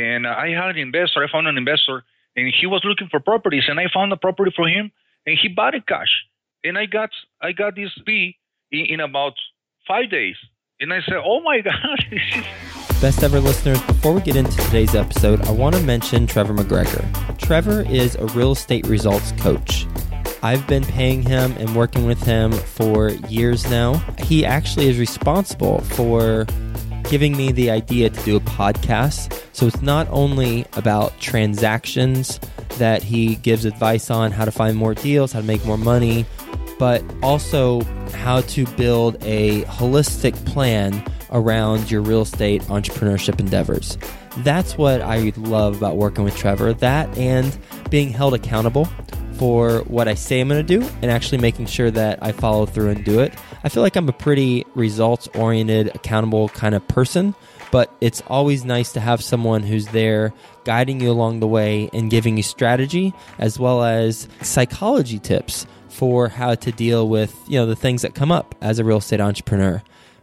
and I had an investor. I found an investor, and he was looking for properties, and I found a property for him, and he bought it cash, and I got I got this fee in, in about five days, and I said, "Oh my God!" Best ever listeners, before we get into today's episode, I want to mention Trevor McGregor. Trevor is a real estate results coach. I've been paying him and working with him for years now. He actually is responsible for giving me the idea to do a podcast. So it's not only about transactions that he gives advice on how to find more deals, how to make more money, but also how to build a holistic plan around your real estate entrepreneurship endeavors. That's what I love about working with Trevor, that and being held accountable for what I say I'm going to do and actually making sure that I follow through and do it. I feel like I'm a pretty results oriented, accountable kind of person, but it's always nice to have someone who's there guiding you along the way and giving you strategy as well as psychology tips for how to deal with, you know, the things that come up as a real estate entrepreneur.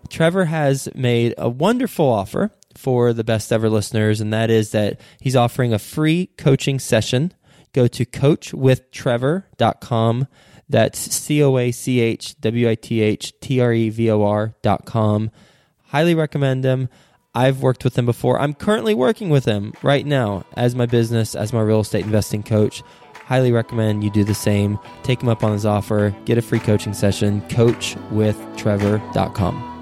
Trevor has made a wonderful offer for the best ever listeners, and that is that he's offering a free coaching session go to coachwithtrevor.com. That's C O A C H W I T H T R E V O R.com. Highly recommend him. I've worked with him before. I'm currently working with him right now as my business, as my real estate investing coach. Highly recommend you do the same. Take him up on his offer. Get a free coaching session. Coachwithtrevor.com.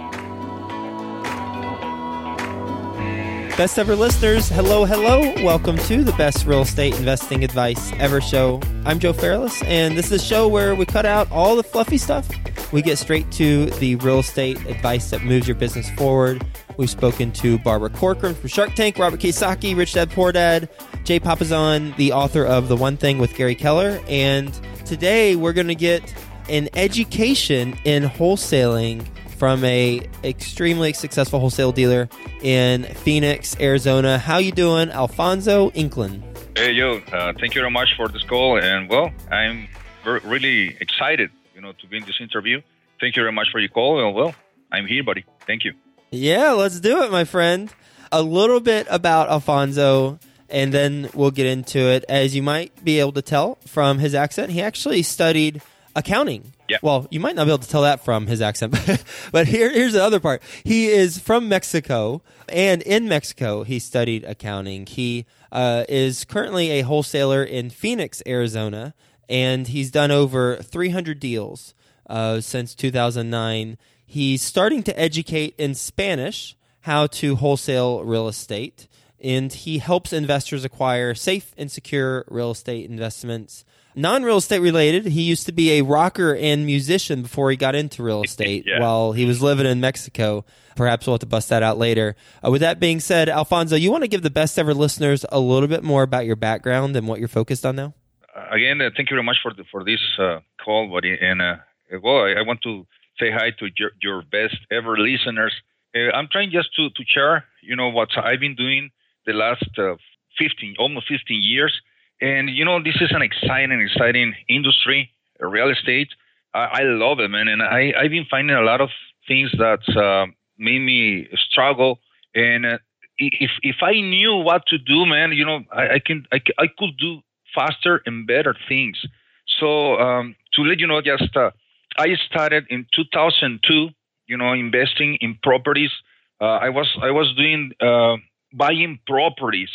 Best ever listeners, hello, hello. Welcome to the best real estate investing advice ever show. I'm Joe Fairless, and this is a show where we cut out all the fluffy stuff. We get straight to the real estate advice that moves your business forward. We've spoken to Barbara Corcoran from Shark Tank, Robert Kiyosaki, Rich Dad Poor Dad, Jay Papasan, the author of The One Thing with Gary Keller. And today we're going to get an education in wholesaling from a extremely successful wholesale dealer in Phoenix, Arizona. How you doing, Alfonso Inclin? Hey, yo! Uh, thank you very much for this call, and well, I'm really excited, you know, to be in this interview. Thank you very much for your call, and well, I'm here, buddy. Thank you. Yeah, let's do it, my friend. A little bit about Alfonso, and then we'll get into it. As you might be able to tell from his accent, he actually studied accounting yeah. Well, you might not be able to tell that from his accent, but here, here's the other part. He is from Mexico, and in Mexico, he studied accounting. He uh, is currently a wholesaler in Phoenix, Arizona, and he's done over 300 deals uh, since 2009. He's starting to educate in Spanish how to wholesale real estate, and he helps investors acquire safe and secure real estate investments non real estate related. He used to be a rocker and musician before he got into real estate yeah. while he was living in Mexico. Perhaps we'll have to bust that out later. Uh, with that being said, Alfonso, you want to give the best ever listeners a little bit more about your background and what you're focused on now? Uh, again, uh, thank you very much for the, for this uh, call, buddy. And uh, well, I, I, want to say hi to your, your best ever listeners. Uh, I'm trying just to, to share, you know, what I've been doing the last 15, almost 15 years and you know, this is an exciting, exciting industry, real estate. I, I love it, man. And I, I've been finding a lot of things that uh, made me struggle. And uh, if if I knew what to do, man, you know, I, I can I, I could do faster and better things. So um, to let you know, just uh, I started in 2002. You know, investing in properties. Uh, I was I was doing uh, buying properties.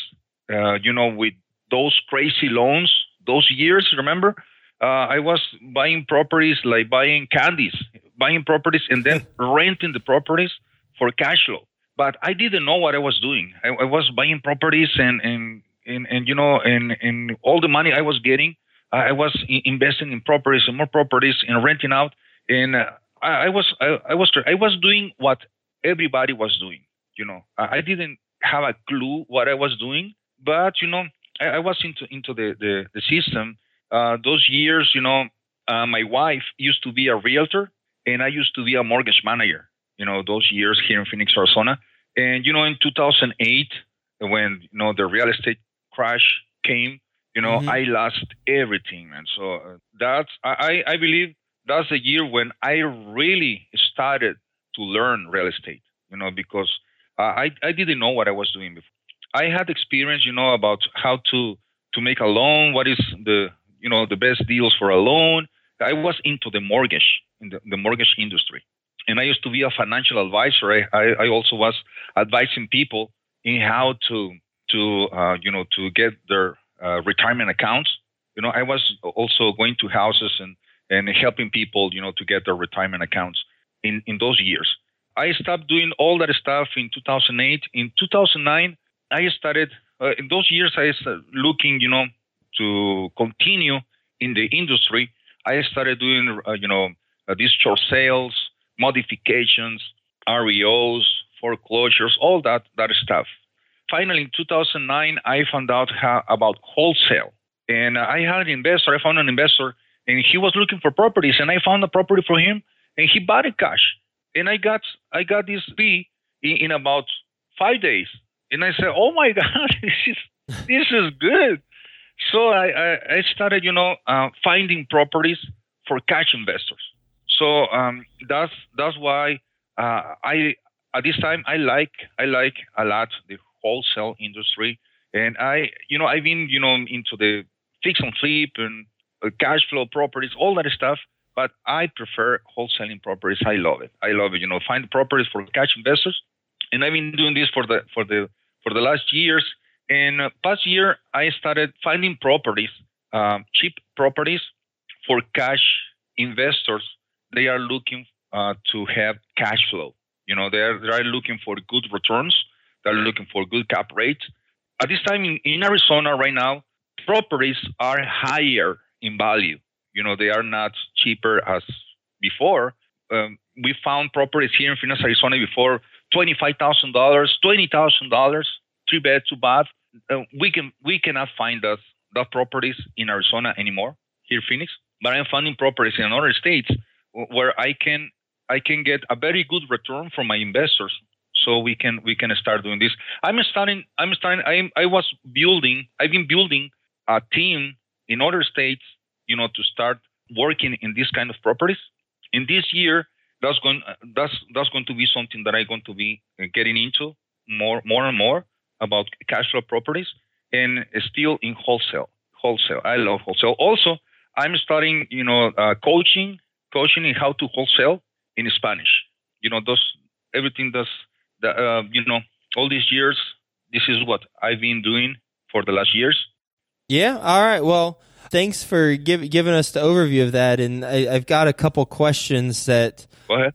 Uh, you know, with those crazy loans, those years, remember? Uh, I was buying properties like buying candies, buying properties and then renting the properties for cash flow. But I didn't know what I was doing. I, I was buying properties and, and, and, and, you know, and, and all the money I was getting, I was investing in properties and more properties and renting out. And uh, I, I, was, I, I was, I was doing what everybody was doing. You know, I, I didn't have a clue what I was doing, but you know, I, I was into into the the, the system. Uh, those years, you know, uh, my wife used to be a realtor, and I used to be a mortgage manager. You know, those years here in Phoenix, Arizona. And you know, in 2008, when you know the real estate crash came, you know, mm-hmm. I lost everything, man. So uh, that's I I believe that's the year when I really started to learn real estate. You know, because I I didn't know what I was doing before. I had experience, you know, about how to to make a loan, what is the you know the best deals for a loan. I was into the mortgage in the, the mortgage industry, and I used to be a financial advisor. I, I, I also was advising people in how to to uh, you know to get their uh, retirement accounts. You know, I was also going to houses and and helping people, you know, to get their retirement accounts in in those years. I stopped doing all that stuff in 2008. In 2009, I started uh, in those years. I started looking, you know, to continue in the industry. I started doing, uh, you know, uh, these short sales, modifications, REOs, foreclosures, all that that stuff. Finally, in 2009, I found out how, about wholesale, and I had an investor. I found an investor, and he was looking for properties, and I found a property for him, and he bought it cash, and I got I got this fee in, in about five days, and I said, "Oh my God, this is this is good." So I, I, started, you know, uh, finding properties for cash investors. So um, that's that's why uh, I at this time I like I like a lot the wholesale industry, and I you know I've been you know into the fix and flip and uh, cash flow properties, all that stuff. But I prefer wholesaling properties. I love it. I love it. You know, find properties for cash investors, and I've been doing this for the for the for the last years. And uh, past year, I started finding properties, um, cheap properties for cash investors they are looking uh, to have cash flow. You know, they're they're looking for good returns. They're looking for good cap rates. At this time in, in Arizona right now, properties are higher in value. You know, they are not cheaper as before. Um, we found properties here in Phoenix, Arizona before twenty-five thousand dollars, twenty thousand dollars, three bed, two bath. Uh, we can we cannot find that that properties in Arizona anymore here in Phoenix. But I'm finding properties in other states where I can I can get a very good return from my investors. So we can we can start doing this. I'm starting I'm starting I'm, I was building I've been building a team in other states, you know, to start working in this kind of properties. In this year, that's going that's that's going to be something that I'm going to be getting into more more and more about cash flow properties and still in wholesale. Wholesale, I love wholesale. Also, I'm starting, you know, uh, coaching coaching in how to wholesale in Spanish. You know, those everything does the uh, you know all these years. This is what I've been doing for the last years. Yeah. All right. Well, thanks for give, giving us the overview of that. And I, have got a couple questions that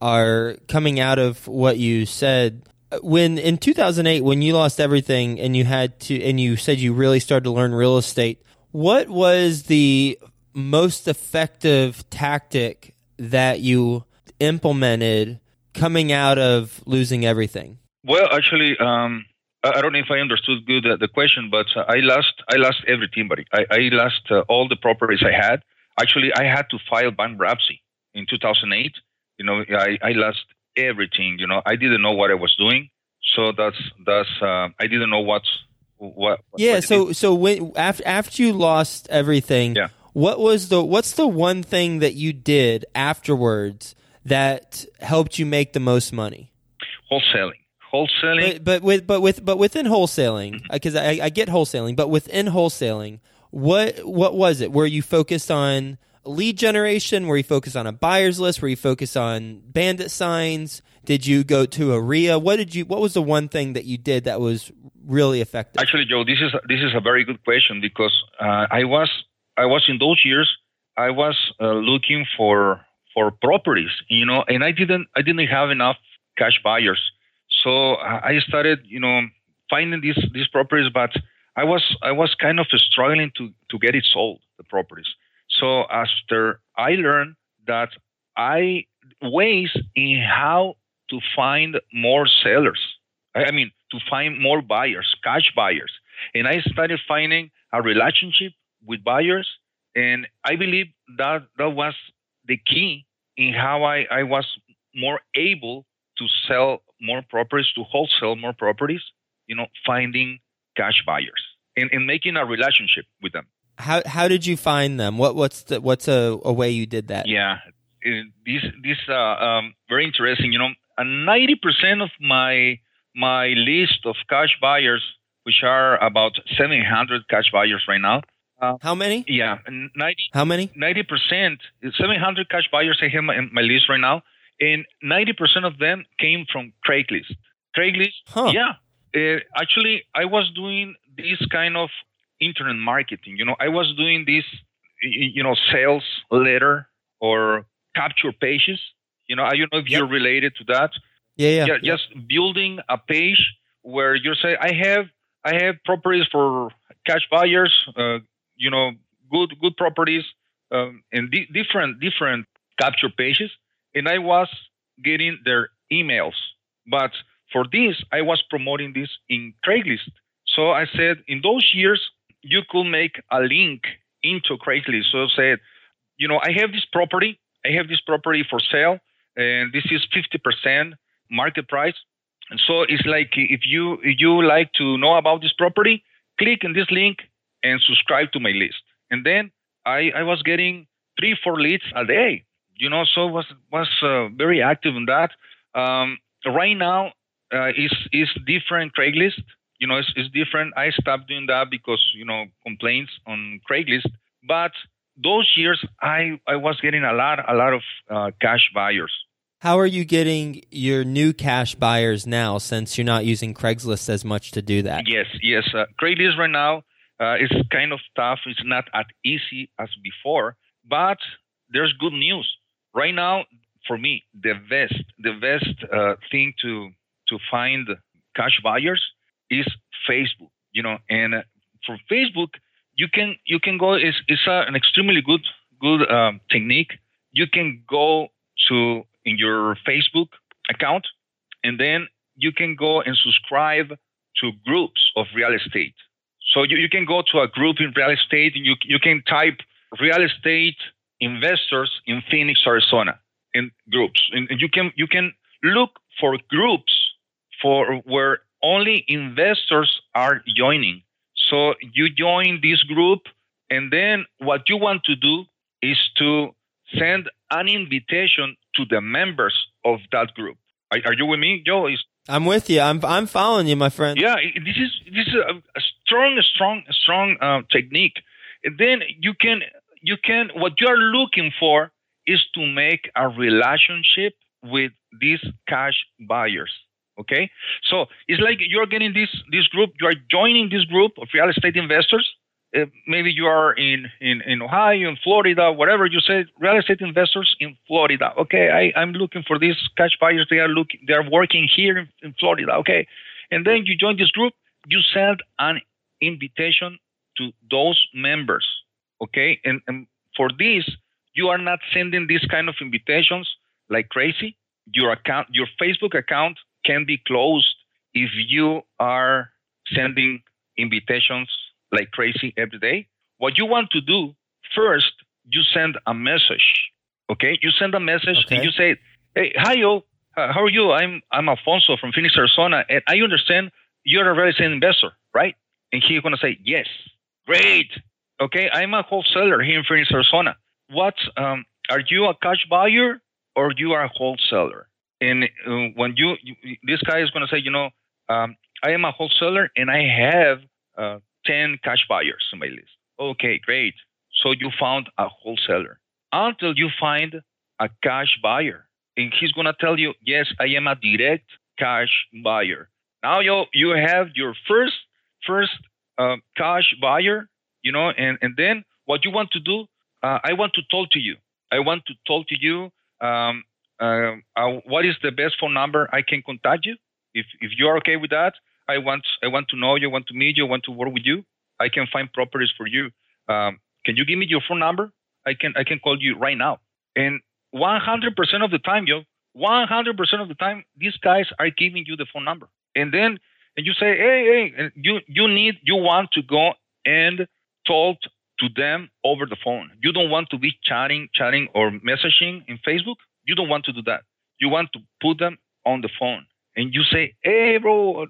are coming out of what you said. When in 2008, when you lost everything and you had to, and you said you really started to learn real estate, what was the most effective tactic that you implemented coming out of losing everything? Well, actually, um, I don't know if I understood good uh, the question, but uh, I lost I lost everything, buddy. I, I lost uh, all the properties I had. Actually, I had to file bankruptcy in 2008. You know, I, I lost everything. You know, I didn't know what I was doing. So that's that's uh, I didn't know what's what. Yeah. What so so when after after you lost everything, yeah. What was the what's the one thing that you did afterwards that helped you make the most money? Wholesaling. Wholesaling. But, but with but with but within wholesaling, because mm-hmm. I, I get wholesaling, but within wholesaling, what what was it? Were you focused on lead generation? Were you focused on a buyer's list? Were you focused on bandit signs? Did you go to a REIA? What did you? What was the one thing that you did that was really effective? Actually, Joe, this is this is a very good question because uh, I was I was in those years, I was uh, looking for for properties, you know, and I didn't I didn't have enough cash buyers, so I started, you know, finding these these properties, but I was I was kind of struggling to to get it sold the properties. So after I learned that I ways in how to find more sellers, I mean to find more buyers, cash buyers, and I started finding a relationship with buyers. And I believe that that was the key in how I, I was more able to sell more properties, to wholesale more properties, you know, finding cash buyers and, and making a relationship with them. How how did you find them? What what's the what's a, a way you did that? Yeah, this this uh, um, very interesting. You know, ninety percent of my my list of cash buyers which are about 700 cash buyers right now. Uh, How many? Yeah, 90. How many? 90%. 700 cash buyers I have in my list right now, and 90% of them came from Craigslist. Craigslist, huh. yeah. Uh, actually, I was doing this kind of internet marketing. You know, I was doing this, you know, sales letter or capture pages. You know, I don't know if yep. you're related to that. Yeah, yeah, yeah. Just building a page where you say, I have, I have properties for cash buyers. Uh, you know, good, good properties, um, and di- different, different capture pages. And I was getting their emails, but for this, I was promoting this in Craigslist. So I said, in those years, you could make a link into Craigslist. So I said, you know, I have this property. I have this property for sale, and this is 50% market price. And so it's like if you if you like to know about this property, click in this link and subscribe to my list. And then I, I was getting three, four leads a day. You know, so was was uh, very active in that. Um, right now, uh, is is different Craigslist. You know, it's, it's different. I stopped doing that because you know complaints on Craigslist. But those years, I I was getting a lot a lot of uh, cash buyers. How are you getting your new cash buyers now since you're not using Craigslist as much to do that? Yes, yes. Uh, Craigslist right now uh, is kind of tough. It's not as easy as before, but there's good news. Right now, for me, the best the best uh, thing to to find cash buyers is Facebook. You know, and uh, for Facebook, you can you can go. It's it's an extremely good good um, technique. You can go to in your Facebook account, and then you can go and subscribe to groups of real estate. So you, you can go to a group in real estate and you, you can type real estate investors in Phoenix, Arizona in groups. And, you can you can look for groups for where only investors are joining. So you join this group and then what you want to do is to send an invitation to the members of that group. Are, are you with me, Joe? Is I'm with you. I'm I'm following you, my friend. Yeah, this is this is a, a strong, strong, strong uh, technique. And then you can you can what you are looking for is to make a relationship with these cash buyers. Okay, so it's like you're getting this this group. You are joining this group of real estate investors uh, maybe you are in, in, in Ohio, in Florida, whatever you say, real estate investors in Florida. Okay, I, I'm looking for these cash buyers. They are looking, they are working here in, in Florida. Okay, and then you join this group. You send an invitation to those members. Okay, and, and for this, you are not sending these kind of invitations like crazy. Your account, your Facebook account, can be closed if you are sending invitations like crazy every day. What you want to do first, you send a message. Okay, you send a message okay. and you say, "Hey, hi, yo, how are you? I'm I'm Alfonso from Phoenix, Arizona, and I understand you're a real estate investor, right?" And he's gonna say, "Yes, great. Okay, I'm a wholesaler here in Phoenix, Arizona. What um, are you a cash buyer or you are a wholesaler?" And uh, when you, you, this guy is gonna say, you know, um, I am a wholesaler and I have uh, 10 cash buyers on my list. Okay, great. So you found a wholesaler until you find a cash buyer. And he's going to tell you, yes, I am a direct cash buyer. Now you, you have your first, first uh, cash buyer, you know, and, and then what you want to do, uh, I want to talk to you. I want to talk to you. Um, uh, uh what is the best phone number I can contact you? If, if you're okay with that, I want I want to know you, want to meet you, want to work with you. I can find properties for you. Um, can you give me your phone number? I can I can call you right now. And 100% of the time, yo, 100% of the time, these guys are giving you the phone number. And then and you say, hey, hey, you you need you want to go and talk to them over the phone. You don't want to be chatting, chatting or messaging in Facebook. You don't want to do that. You want to put them on the phone and you say, "Hey, bro,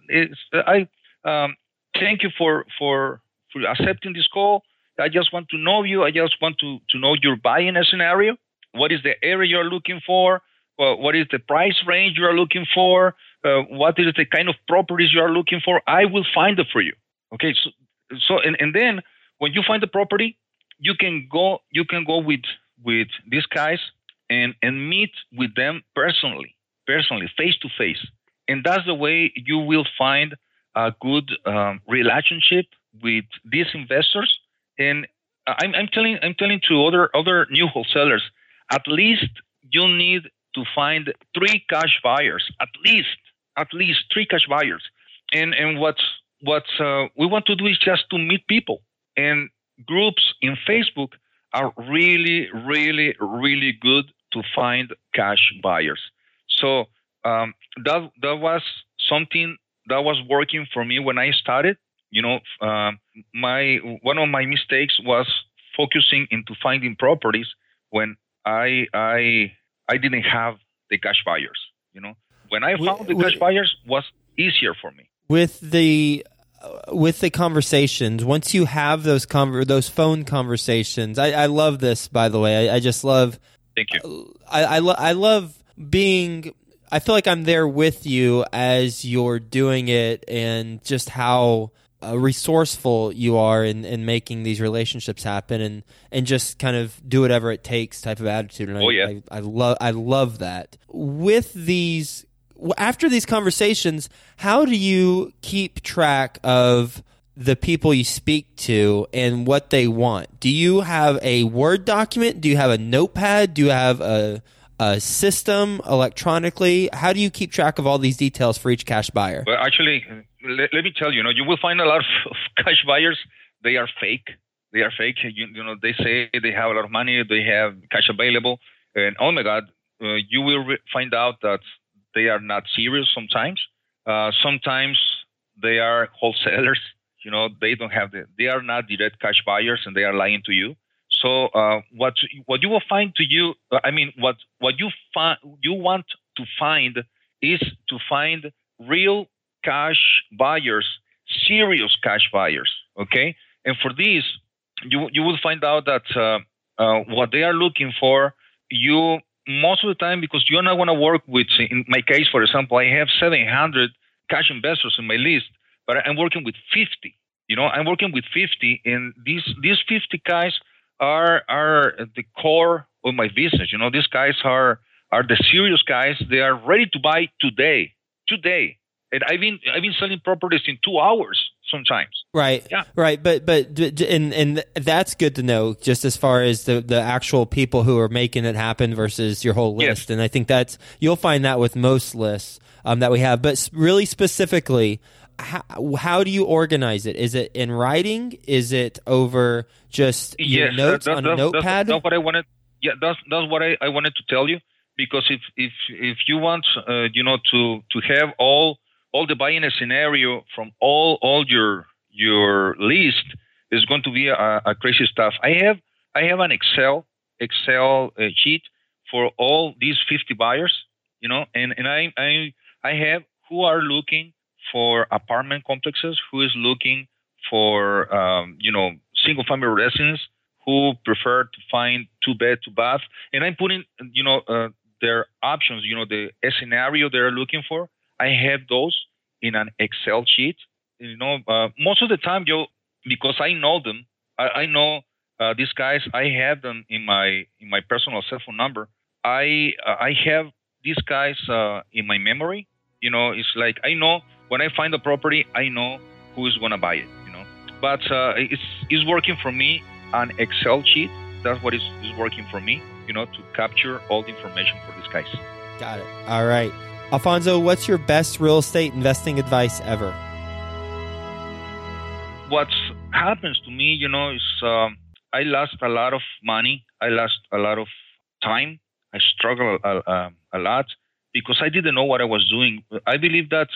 I um, thank you for for for accepting this call. I just want to know you. I just want to to know your buying scenario. What is the area you're looking for? What is the price range you are looking for? Uh, what is the kind of properties you are looking for? I will find it for you. Okay, so so and, and then when you find the property, you can go you can go with with these guys and and meet with them personally, personally, face to face, and that's the way you will find a good um, relationship with these investors. And I'm, I'm telling I'm telling to other other new wholesalers, at least you need to find three cash buyers, at least at least three cash buyers. And and what's what uh, we want to do is just to meet people. And groups in Facebook are really, really, really good to find cash buyers. So um, that that was something that was working for me when I started. You know, uh, my one of my mistakes was focusing into finding properties when I I I didn't have the cash buyers. You know, when I found the cash buyers was easier for me. With the with the conversations, once you have those conver- those phone conversations, I, I love this. By the way, I, I just love. Thank you. I I, lo- I love being. I feel like I'm there with you as you're doing it, and just how uh, resourceful you are in, in making these relationships happen, and and just kind of do whatever it takes type of attitude. And oh I, yeah, I, I love I love that. With these after these conversations, how do you keep track of the people you speak to and what they want? Do you have a Word document? Do you have a notepad? Do you have a, a system electronically? How do you keep track of all these details for each cash buyer? Well, actually, let, let me tell you, you know, you will find a lot of cash buyers. They are fake. They are fake. You, you know, they say they have a lot of money. They have cash available, and oh my God, uh, you will re- find out that they are not serious sometimes. Uh, sometimes they are wholesalers. You know, they don't have the, they are not direct cash buyers and they are lying to you. So uh, what what you will find to you, I mean, what what you find you want to find is to find real cash buyers, serious cash buyers. Okay, and for these, you you will find out that uh, uh, what they are looking for, you most of the time because you're not going to work with in my case for example i have 700 cash investors in my list but i'm working with 50 you know? I'm working with 50 and these these 50 guys are are the core of my business you know? These guys are are the serious guys. They are ready to buy today today and i've been i've been selling properties in two hours sometimes. Right. Yeah. Right. But but and and that's good to know. Just as far as the the actual people who are making it happen versus your whole list, yes. and I think that's you'll find that with most lists um, that we have. But really specifically. How, how do you organize it? Is it in writing? Is it over just your yes, notes that, on a notepad? That's, that's what I wanted. Yeah, that's that's what I, I wanted to tell you because if if if you want, uh, you know, to to have all all the buying scenario from all all your your list is going to be a, a crazy stuff. I have I have an Excel Excel uh, sheet for all these 50 buyers, you know, and and I I I have who are looking for apartment complexes, who is looking for um, you know single family residence, who prefer to find two bed, two bath, and I'm putting you know uh, their options, you know the scenario they're looking for. I have those in an Excel sheet. You know, uh, most of the time, you because I know them, I, I know uh, these guys. I have them in my in my personal cell phone number. I uh, I have these guys uh, in my memory. You know, it's like I know when I find a property, I know who is gonna buy it. You know, but uh, it's it's working for me an Excel sheet. That's what is, is working for me. You know, to capture all the information for these guys. Got it. All right. Alfonso, what's your best real estate investing advice ever? What happens to me, you know, is um, I lost a lot of money. I lost a lot of time. I struggled a, a, a lot because I didn't know what I was doing. I believe that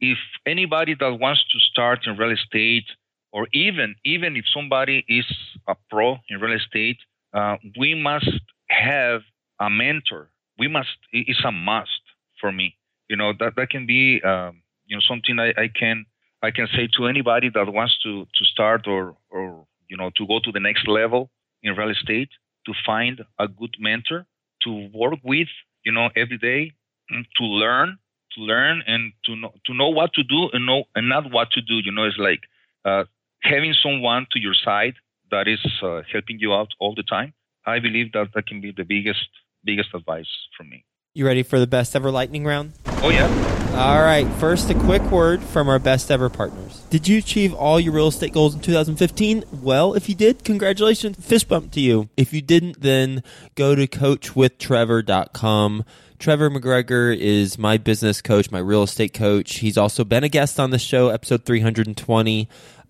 if anybody that wants to start in real estate, or even even if somebody is a pro in real estate, uh, we must have a mentor. We must. It's a must for me. You know that that can be um, you know something I, I can I can say to anybody that wants to to start or or you know to go to the next level in real estate to find a good mentor to work with you know every day to learn to learn and to know to know what to do and know and not what to do you know it's like uh, having someone to your side that is uh, helping you out all the time, I believe that that can be the biggest biggest advice from me. You ready for the best ever lightning round? Oh yeah. All right. First, a quick word from our best ever partners. Did you achieve all your real estate goals in 2015? Well, if you did, congratulations. Fist bump to you. If you didn't, then go to coachwithtrevor.com. Trevor McGregor is my business coach, my real estate coach. He's also been a guest on the show, episode 320.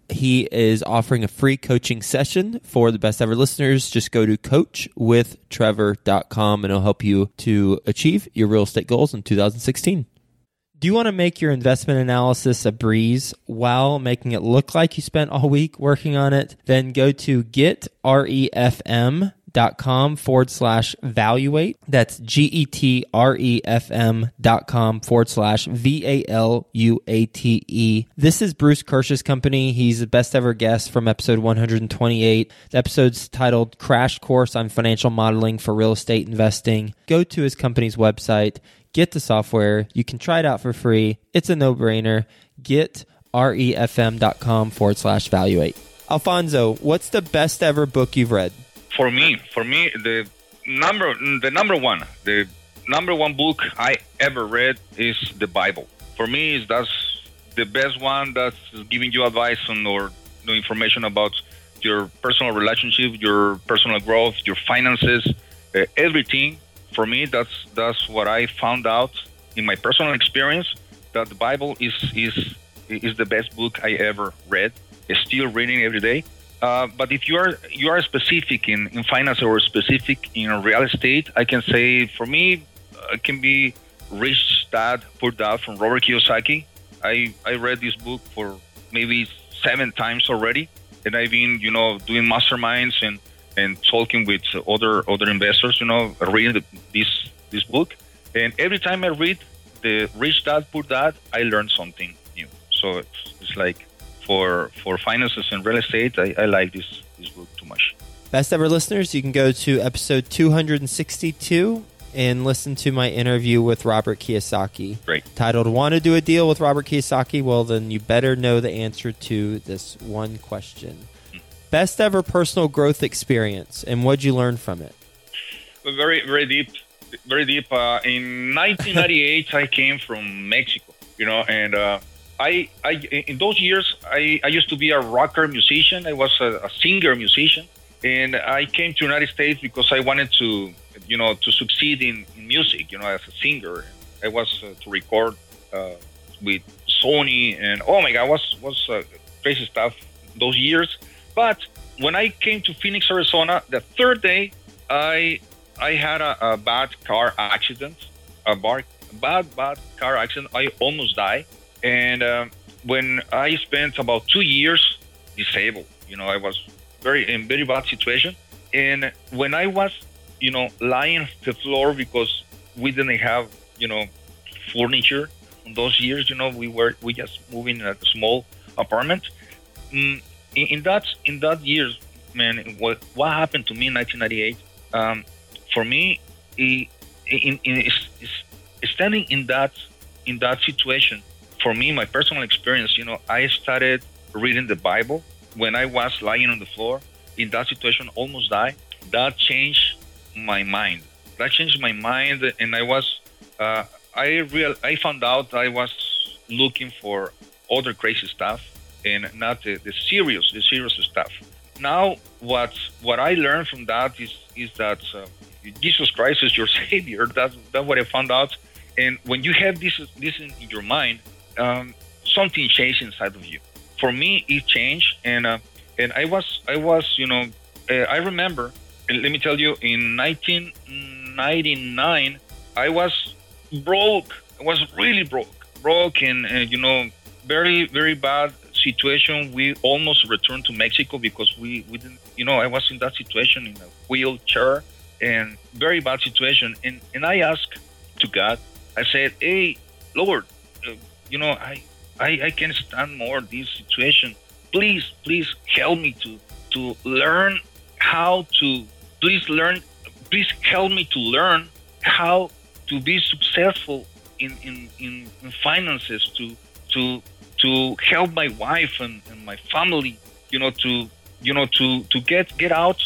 He is offering a free coaching session for the best ever listeners. Just go to coachwithtrevor.com and it'll help you to achieve your real estate goals in 2016. Do you want to make your investment analysis a breeze while making it look like you spent all week working on it? Then go to getrefm.com forward slash valuate. That's G E T R E F M dot com forward slash V A L U A T E. This is Bruce Kirsch's company. He's the best ever guest from episode 128. The episode's titled Crash Course on Financial Modeling for Real Estate Investing. Go to his company's website get the software. You can try it out for free. It's a no brainer. Get refm.com forward slash valuate. Alfonso, what's the best ever book you've read? For me, for me, the number the number one, the number one book I ever read is the Bible. For me, that's the best one that's giving you advice on or information about your personal relationship, your personal growth, your finances, uh, everything for me, that's that's what I found out in my personal experience that the Bible is is is the best book I ever read. Still reading every day. Uh, but if you are you are specific in, in finance or specific in real estate, I can say for me uh, it can be Rich Dad Poor Dad from Robert Kiyosaki. I I read this book for maybe seven times already, and I've been you know doing masterminds and and talking with other other investors, you know, reading this this book. And every time I read the Rich Dad Poor Dad, I learn something new. So it's, it's like for for finances and real estate, I, I like this this book too much. Best ever listeners, you can go to episode 262 and listen to my interview with Robert Kiyosaki. Great. Titled Want to do a deal with Robert Kiyosaki? Well, then you better know the answer to this one question. Best ever personal growth experience, and what'd you learn from it? Very, very deep, very deep. Uh, in 1998, I came from Mexico, you know, and uh, I, I, in those years, I, I used to be a rocker musician. I was a, a singer musician, and I came to United States because I wanted to, you know, to succeed in, in music, you know, as a singer. I was uh, to record uh, with Sony, and oh my God, was was uh, crazy stuff those years but when I came to Phoenix, Arizona, the third day, I I had a, a bad car accident, a bar, bad bad car accident. I almost died, and um, when I spent about two years disabled, you know, I was very in very bad situation. And when I was, you know, lying on the floor because we didn't have, you know, furniture in those years, you know, we were we just moving in a small apartment. Mm, in, in that in that years, man, what what happened to me in 1998? Um, for me, in, in, in, standing in that in that situation, for me, my personal experience, you know, I started reading the Bible when I was lying on the floor in that situation, almost died. That changed my mind. That changed my mind, and I was, uh, I real, I found out I was looking for other crazy stuff and not the, the serious the serious stuff. Now, what what I learned from that is is that uh, Jesus Christ is your Savior. That's that's what I found out. And when you have this this in your mind, um, something changed inside of you. For me, it changed, and uh, and I was I was you know uh, I remember. Let me tell you, in 1999, I was broke. I was really broke, broke, and you know very very bad situation, we almost returned to Mexico because we, we didn't, you know, I was in that situation in a wheelchair and very bad situation. And, and I asked to God, I said, hey, Lord, uh, you know, I, I, I can't stand more this situation. Please, please help me to, to learn how to, please learn, please help me to learn how to be successful in, in, in, in finances, to, to to help my wife and, and my family, you know, to you know to to get get out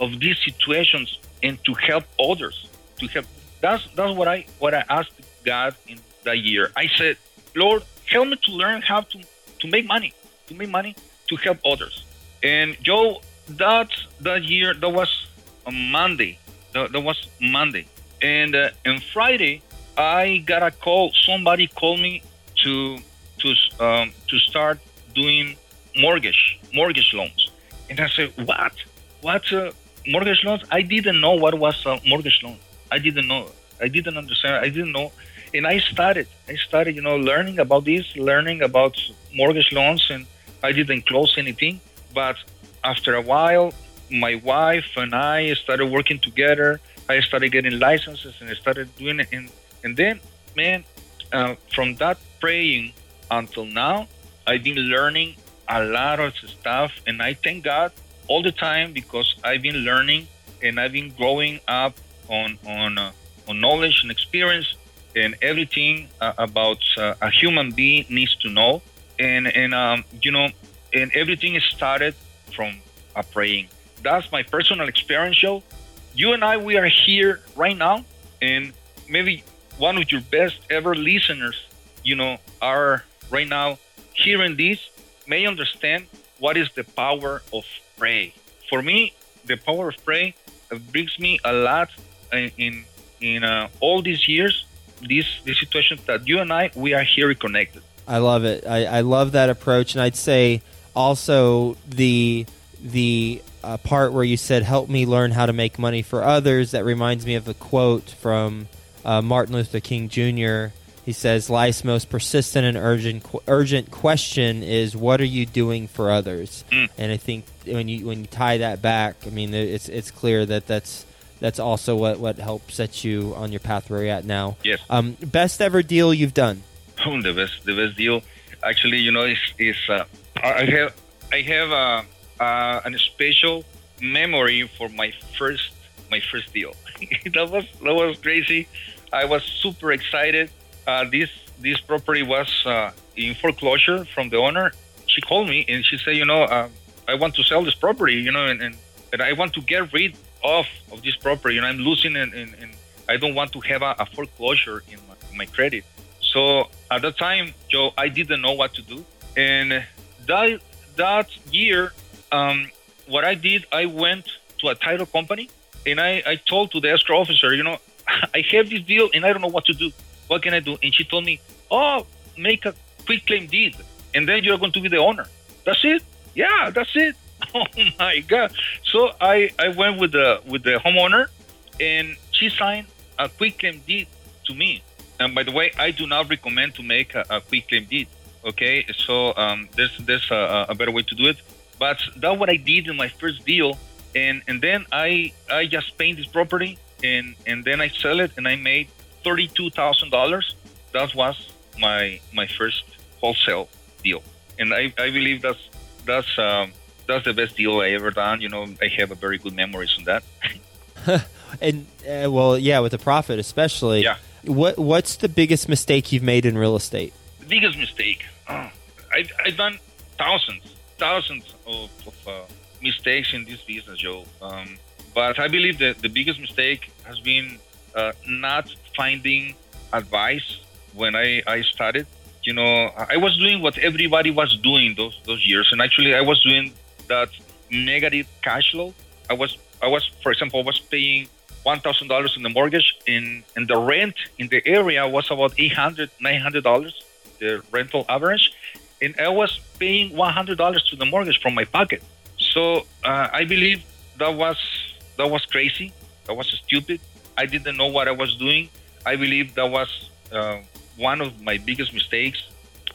of these situations and to help others. To help that's that's what I what I asked God in that year. I said, Lord, help me to learn how to to make money, to make money to help others. And Joe, that that year that was a Monday. That, that was Monday, and uh, Friday I got a call. Somebody called me to to um, to start doing mortgage mortgage loans, and I said, "What? What uh, mortgage loans? I didn't know what was a mortgage loan. I didn't know. I didn't understand. I didn't know." And I started. I started, you know, learning about this, learning about mortgage loans, and I didn't close anything. But after a while, my wife and I started working together. I started getting licenses and I started doing it. And, and then, man, uh, from that praying until now, I've been learning a lot of stuff. And I thank God all the time because I've been learning and I've been growing up on, on, uh, on knowledge and experience and everything uh, about uh, a human being needs to know. And, and um, you know, and everything started from a praying that's my personal experience, Joe. You and I, we are here right now, and maybe one of your best ever listeners, you know, are right now hearing this, may understand what is the power of pray. For me, the power of pray brings me a lot in in uh, all these years, these these situations that you and I we are here connected. I love it. I, I love that approach, and I'd say also the the uh, part where you said, "Help me learn how to make money for others." That reminds me of a quote from uh, Martin Luther King Jr. He says, "Life's most persistent and urgent urgent question is, what are you doing for others?" Mm. And I think when you when you tie that back, I mean, it's it's clear that that's that's also what what helps set you on your path where you're at now. Yes. Um, best ever deal you've done? Oh, the best the best deal. Actually, you know, is is uh, I have I have. Uh, uh, a special memory for my first my first deal. that was that was crazy. I was super excited. Uh, this this property was uh, in foreclosure from the owner. She called me and she said, you know, uh, I want to sell this property, you know, and, and, and, I want to get rid of of this property, and I'm losing, and, and, and I don't want to have a, a foreclosure in my, in my credit. So at that time, Joe, I didn't know what to do, and that that year um, what I did, I went to a title company and I, I told to the escrow officer, you know, I have this deal and I don't know what to do. What can I do? And she told me, oh, make a quick claim deed and then you're going to be the owner. That's it. Yeah, that's it. Oh my God. So I, I went with the with the homeowner and she signed a quick claim deed to me. And by the way, I do not recommend to make a, a quick claim deed. Okay, so um, there's there's a, a better way to do it. But that's what I did in my first deal, and and then I I just paint this property, and and then I sell it, and I made thirty two thousand dollars. That was my my first wholesale deal, and I, I believe that's that's um, that's the best deal I ever done. You know, I have a very good memories on that. and uh, well, yeah, with the profit especially. Yeah. What what's the biggest mistake you've made in real estate? The biggest mistake. Oh, I've, I've done thousands thousands of, of uh, mistakes in this business, Joe. Um, but I believe that the biggest mistake has been uh, not finding advice when I, I started. You know, I was doing what everybody was doing those those years, and actually, I was doing that negative cash flow. I was I was, for example, I was paying one thousand dollars in the mortgage, and and the rent in the area was about 800 900 dollars, the rental average, and I was paying $100 to the mortgage from my pocket. So uh, I believe that was that was crazy. That was stupid. I didn't know what I was doing. I believe that was uh, one of my biggest mistakes.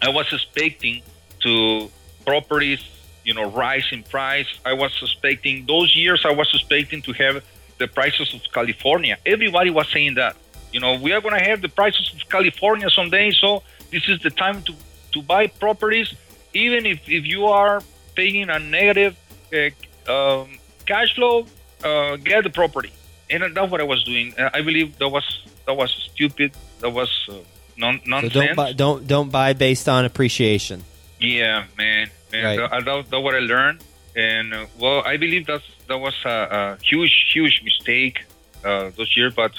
I was expecting to properties, you know, rise in price. I was suspecting those years. I was suspecting to have the prices of California. Everybody was saying that. You know, we are going to have the prices of California someday. So this is the time to to buy properties, even if, if you are paying a negative uh, um, cash flow, uh, get the property. And that's what I was doing. I believe that was that was stupid. That was uh, non- nonsense. So don't buy, don't don't buy based on appreciation. Yeah, man, man. Right. That, that, that's what I learned, and uh, well, I believe that's that was a, a huge, huge mistake uh, those years. But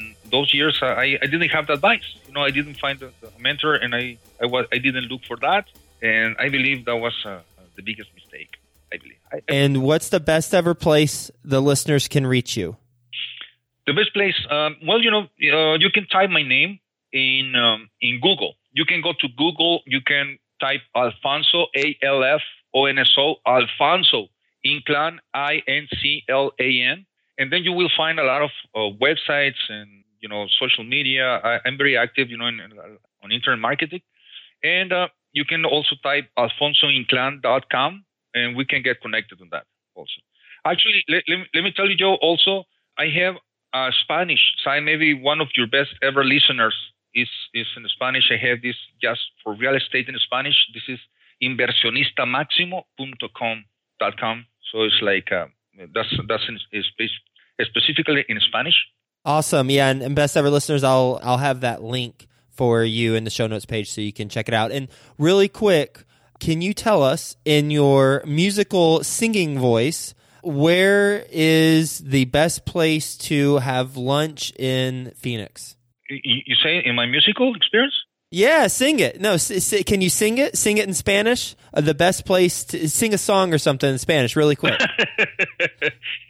mm, those years, uh, I, I didn't have the advice. You know, I didn't find a, a mentor, and I I was I didn't look for that, and I believe that was uh, the biggest mistake. I believe. I, I- And what's the best ever place the listeners can reach you? The best place, um, well, you know, uh, you can type my name in um, in Google. You can go to Google. You can type Alfonso A L F O N S O Alfonso Inclan I N C L A N, and then you will find a lot of uh, websites and you know social media. I, I'm very active, you know, in, on internet marketing, and uh, you can also type alfonsoinclan.com, and we can get connected on that also. Actually, let, let, me, let me tell you, Joe. Also, I have uh, Spanish. So I maybe one of your best ever listeners is is in Spanish. I have this just for real estate in Spanish. This is inversionistamaximo.com dot com. So it's like uh, that's that's in, is spe- specifically in Spanish. Awesome. Yeah, and, and best ever listeners, I'll I'll have that link for you in the show notes page so you can check it out. And really quick, can you tell us in your musical singing voice where is the best place to have lunch in Phoenix? You, you say in my musical experience? Yeah, sing it. No, can you sing it? Sing it in Spanish. Uh, the best place to sing a song or something in Spanish, really quick.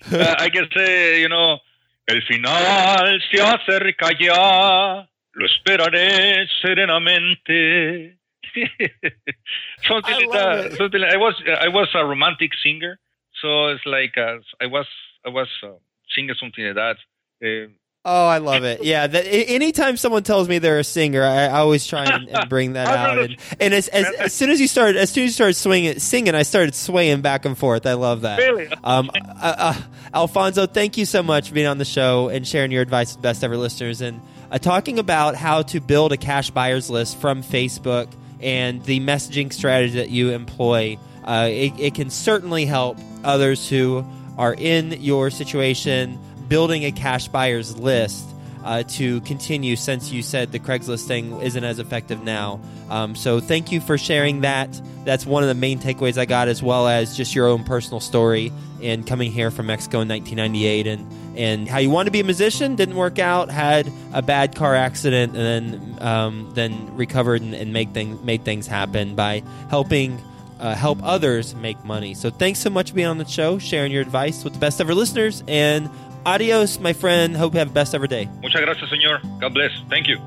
Uh, I can say, you know, el final se acerca ya, lo esperaré serenamente. something I like that. Something like, I was I was a romantic singer, so it's like uh, I was I was uh, singing something like that. Oh, I love it. Yeah, that, anytime someone tells me they're a singer, I, I always try and, and bring that out. And, and as, as, as soon as you started, as soon as you started swinging, singing, I started swaying back and forth. I love that. Really? Um, uh, uh, Alfonso, thank you so much for being on the show and sharing your advice with best ever listeners and uh, talking about how to build a cash buyers list from Facebook and the messaging strategy that you employ. Uh, it, it can certainly help others who are in your situation building a cash buyers list uh, to continue since you said the Craigslist thing isn't as effective now. Um, so thank you for sharing that. That's one of the main takeaways I got, as well as just your own personal story and coming here from Mexico in 1998 and, and how you wanted to be a musician, didn't work out, had a bad car accident, and then um, then recovered and, and make things made things happen by helping uh, help others make money. So thanks so much for being on the show, sharing your advice with the best ever listeners, and adios, my friend. Hope you have the best ever day. muchas gracias, señor. God bless. Thank you.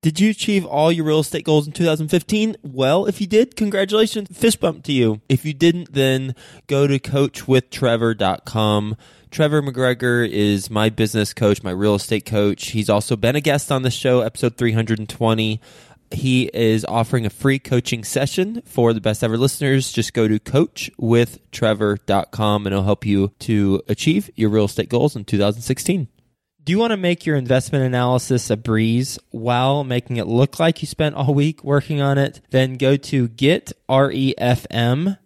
Did you achieve all your real estate goals in 2015? Well, if you did, congratulations. Fist bump to you. If you didn't, then go to coachwithtrevor.com. Trevor McGregor is my business coach, my real estate coach. He's also been a guest on the show, episode 320. He is offering a free coaching session for the best ever listeners. Just go to coachwithtrevor.com and it'll help you to achieve your real estate goals in 2016. Do you want to make your investment analysis a breeze while making it look like you spent all week working on it? Then go to getrefm.com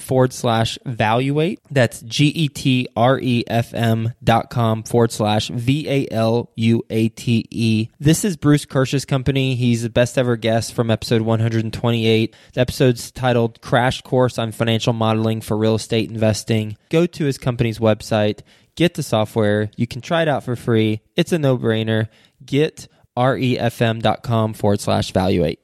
forward slash valuate. That's G E T R E F M dot com forward slash V A L U A T E. This is Bruce Kirsch's company. He's the best ever guest from episode 128. The episode's titled Crash Course on Financial Modeling for Real Estate Investing. Go to his company's website get the software. You can try it out for free. It's a no brainer. Get refm.com forward slash valuate.